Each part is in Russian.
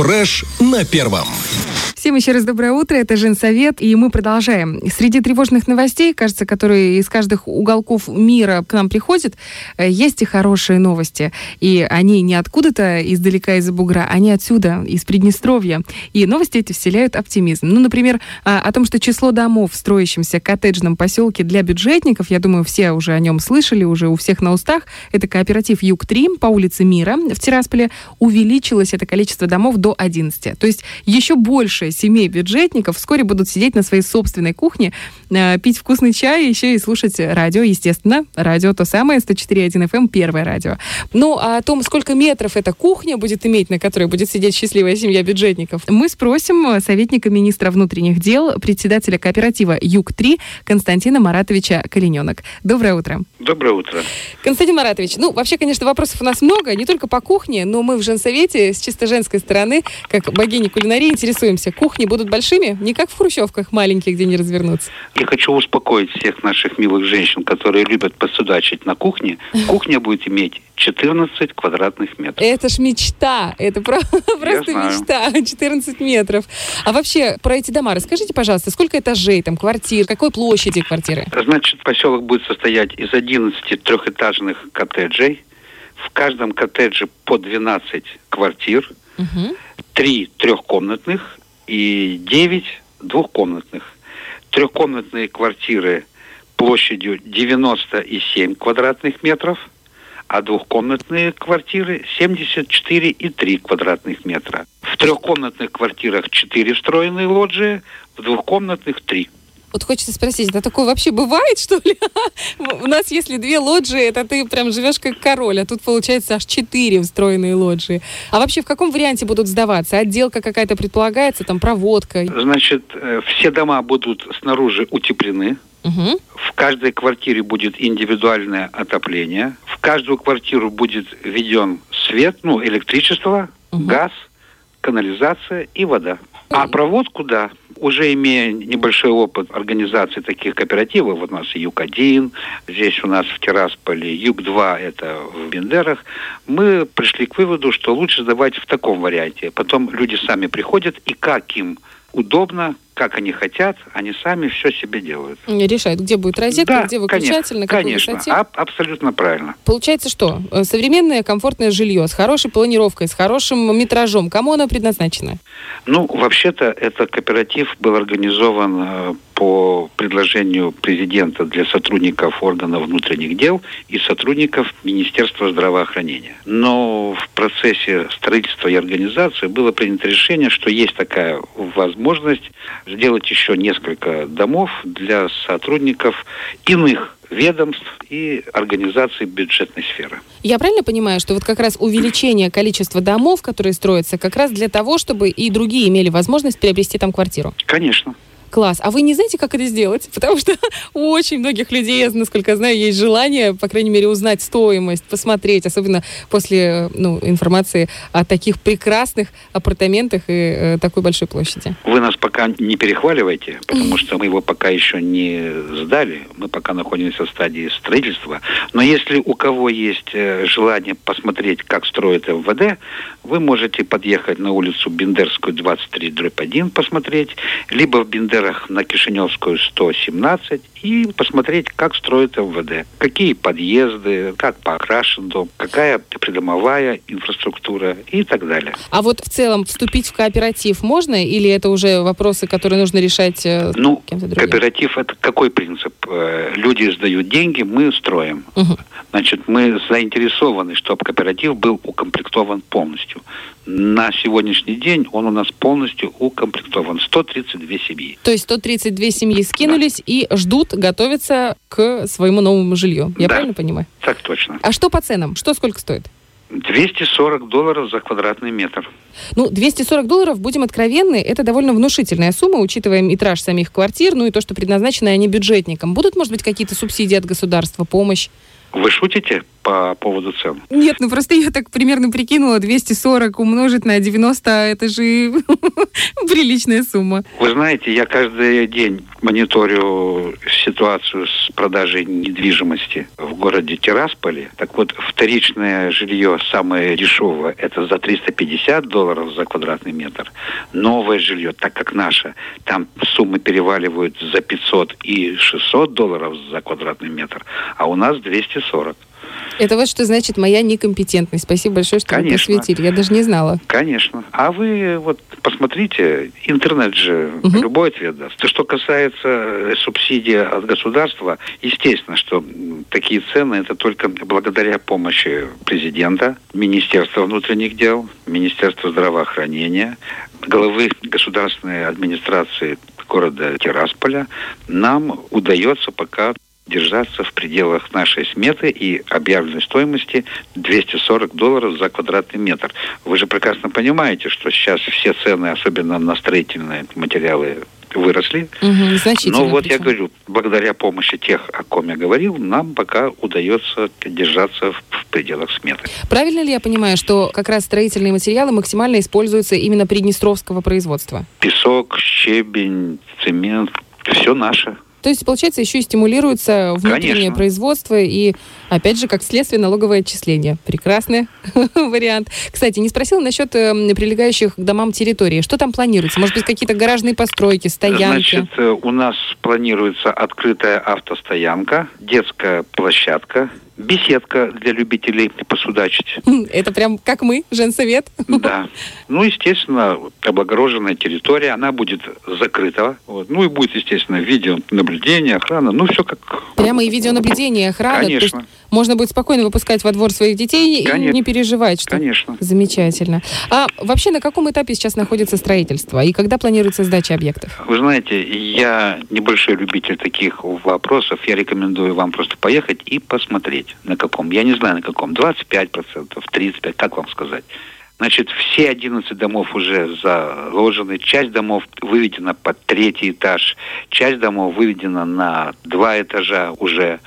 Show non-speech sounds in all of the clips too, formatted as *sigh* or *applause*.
Фреш на первом. Всем еще раз доброе утро, это Женсовет, и мы продолжаем. Среди тревожных новостей, кажется, которые из каждых уголков мира к нам приходят, э, есть и хорошие новости. И они не откуда-то издалека из-за бугра, они отсюда, из Приднестровья. И новости эти вселяют оптимизм. Ну, например, а, о том, что число домов в строящемся коттеджном поселке для бюджетников, я думаю, все уже о нем слышали, уже у всех на устах, это кооператив Юг-3 по улице Мира в Тирасполе, увеличилось это количество домов до 11. То есть еще больше семей бюджетников вскоре будут сидеть на своей собственной кухне, э, пить вкусный чай, еще и слушать радио, естественно. Радио то самое, 104.1 FM, эм, первое радио. Ну, а о том, сколько метров эта кухня будет иметь, на которой будет сидеть счастливая семья бюджетников, мы спросим советника министра внутренних дел, председателя кооператива «Юг-3» Константина Маратовича Калиненок. Доброе утро. Доброе утро. Константин Маратович, ну, вообще, конечно, вопросов у нас много, не только по кухне, но мы в женсовете с чисто женской стороны, как богини кулинарии, интересуемся кухни будут большими, не как в хрущевках маленькие, где не развернуться. Я хочу успокоить всех наших милых женщин, которые любят посудачить на кухне. *laughs* Кухня будет иметь 14 квадратных метров. Это ж мечта. Это про- *laughs* просто мечта. *laughs* 14 метров. А вообще, про эти дома расскажите, пожалуйста, сколько этажей там, квартир, какой площади квартиры? Значит, поселок будет состоять из 11 трехэтажных коттеджей. В каждом коттедже по 12 квартир. Угу. Три трехкомнатных и 9 двухкомнатных. Трехкомнатные квартиры площадью 97 квадратных метров, а двухкомнатные квартиры 74,3 квадратных метра. В трехкомнатных квартирах 4 встроенные лоджии, в двухкомнатных 3. Вот хочется спросить, это такое вообще бывает, что ли? У нас, если две лоджии, это ты прям живешь как король, а тут получается аж четыре встроенные лоджии. А вообще в каком варианте будут сдаваться? Отделка какая-то предполагается, там проводка? Значит, э, все дома будут снаружи утеплены, Угу. В каждой квартире будет индивидуальное отопление. В каждую квартиру будет введен свет, ну, электричество, угу. газ, канализация и вода. А проводку, да, уже имея небольшой опыт организации таких кооперативов, вот у нас Юг-1, здесь у нас в Тирасполе, Юг-2 это в Бендерах, мы пришли к выводу, что лучше сдавать в таком варианте. Потом люди сами приходят, и как им удобно, как они хотят, они сами все себе делают. Решают, где будет розетка, да, где выключатель, на какой конечно, высоте. Аб- абсолютно правильно. Получается что? Э, современное комфортное жилье с хорошей планировкой, с хорошим метражом. Кому оно предназначено? Ну, вообще-то, этот кооператив был организован э, по предложению президента для сотрудников органов внутренних дел и сотрудников Министерства здравоохранения. Но в процессе строительства и организации было принято решение, что есть такая возможность сделать еще несколько домов для сотрудников иных ведомств и организаций бюджетной сферы. Я правильно понимаю, что вот как раз увеличение количества домов, которые строятся, как раз для того, чтобы и другие имели возможность приобрести там квартиру? Конечно. Класс. А вы не знаете, как это сделать? *laughs* Потому что у очень многих людей, насколько я знаю, есть желание, по крайней мере, узнать стоимость, посмотреть, особенно после ну, информации о таких прекрасных апартаментах и э, такой большой площади. Вы нас пока не перехваливайте, потому что мы его пока еще не сдали. Мы пока находимся в стадии строительства. Но если у кого есть э, желание посмотреть, как строит МВД, вы можете подъехать на улицу Бендерскую, 23, дробь 1 посмотреть, либо в Бендер квартирах на Кишиневскую 117 и посмотреть, как строит МВД. Какие подъезды, как покрашен дом, какая придомовая инфраструктура и так далее. А вот в целом вступить в кооператив можно или это уже вопросы, которые нужно решать э, ну? Кооператив это какой принцип? Э, люди сдают деньги, мы строим. Угу. Значит, мы заинтересованы, чтобы кооператив был укомплектован полностью. На сегодняшний день он у нас полностью укомплектован. 132 семьи. То есть 132 семьи скинулись да. и ждут, готовятся к своему новому жилью. Я да. правильно понимаю? Так точно. А что по ценам? Что сколько стоит? 240 долларов за квадратный метр. Ну, 240 долларов, будем откровенны, это довольно внушительная сумма, учитывая метраж самих квартир, ну и то, что предназначены они бюджетникам. Будут, может быть, какие-то субсидии от государства, помощь? Вы шутите? по поводу цен. Нет, ну просто я так примерно прикинула, 240 умножить на 90, это же *laughs* *laughs* приличная сумма. Вы знаете, я каждый день мониторю ситуацию с продажей недвижимости в городе Тирасполе. Так вот, вторичное жилье самое дешевое, это за 350 долларов за квадратный метр. Новое жилье, так как наше, там суммы переваливают за 500 и 600 долларов за квадратный метр, а у нас 240. Это вот что значит моя некомпетентность. Спасибо большое, что Конечно. вы посвятили. Я даже не знала. Конечно. А вы вот посмотрите, интернет же угу. любой ответ даст. Что касается э, субсидий от государства, естественно, что такие цены это только благодаря помощи президента, Министерства внутренних дел, Министерства здравоохранения, главы государственной администрации города Тирасполя нам удается пока держаться в пределах нашей сметы и объявленной стоимости 240 долларов за квадратный метр. Вы же прекрасно понимаете, что сейчас все цены, особенно на строительные материалы, выросли. Угу, Но вот причем. я говорю, благодаря помощи тех, о ком я говорил, нам пока удается держаться в, в пределах сметы. Правильно ли я понимаю, что как раз строительные материалы максимально используются именно приднестровского производства? Песок, щебень, цемент, все наше. То есть, получается, еще и стимулируется внутреннее Конечно. производство и, опять же, как следствие, налоговое отчисление. Прекрасный *laughs* вариант. Кстати, не спросила насчет э, прилегающих к домам территории. Что там планируется? Может быть, какие-то гаражные постройки, стоянки? Значит, э, у нас планируется открытая автостоянка, детская площадка, беседка для любителей посудачить. *laughs* Это прям как мы, женсовет. *laughs* Да. Ну, естественно, облагороженная территория, она будет закрыта. Вот. Ну и будет, естественно, видеонаблюдение, охрана. Ну, все как... Прямо и видеонаблюдение, охрана. Конечно. можно будет спокойно выпускать во двор своих детей Конечно. и не переживать, что... Конечно. Замечательно. А вообще на каком этапе сейчас находится строительство? И когда планируется сдача объектов? Вы знаете, я небольшой любитель таких вопросов. Я рекомендую вам просто поехать и посмотреть на каком. Я не знаю на каком. 25%, 35%, как вам сказать. Значит, все 11 домов уже заложены, часть домов выведена под третий этаж, часть домов выведена на два этажа уже.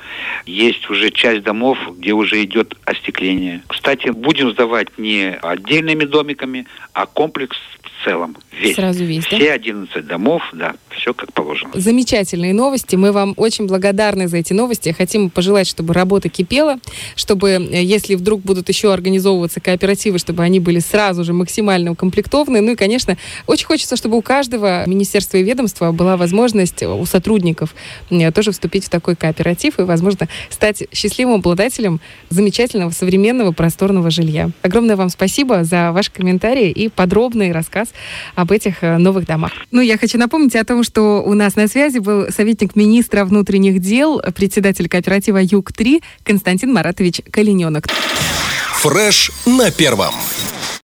Есть уже часть домов, где уже идет остекление. Кстати, будем сдавать не отдельными домиками, а комплекс в целом. Весь. Сразу весь, да? Все 11 домов, да, все как положено. Замечательные новости. Мы вам очень благодарны за эти новости. Хотим пожелать, чтобы работа кипела, чтобы, э, если вдруг будут еще организовываться кооперативы, чтобы они были сразу же максимально укомплектованы. Ну и, конечно, очень хочется, чтобы у каждого министерства и ведомства была возможность у сотрудников э, тоже вступить в такой кооператив и, возможно, стать счастливым обладателем замечательного, современного, просторного жилья. Огромное вам спасибо за ваш комментарий и подробный рассказ об этих э, новых домах. Ну, я хочу напомнить о том, что у нас на связи был советник министра внутренних дел, председатель кооператива Юг-3 Константин Маратович Калиненок. Фреш на первом.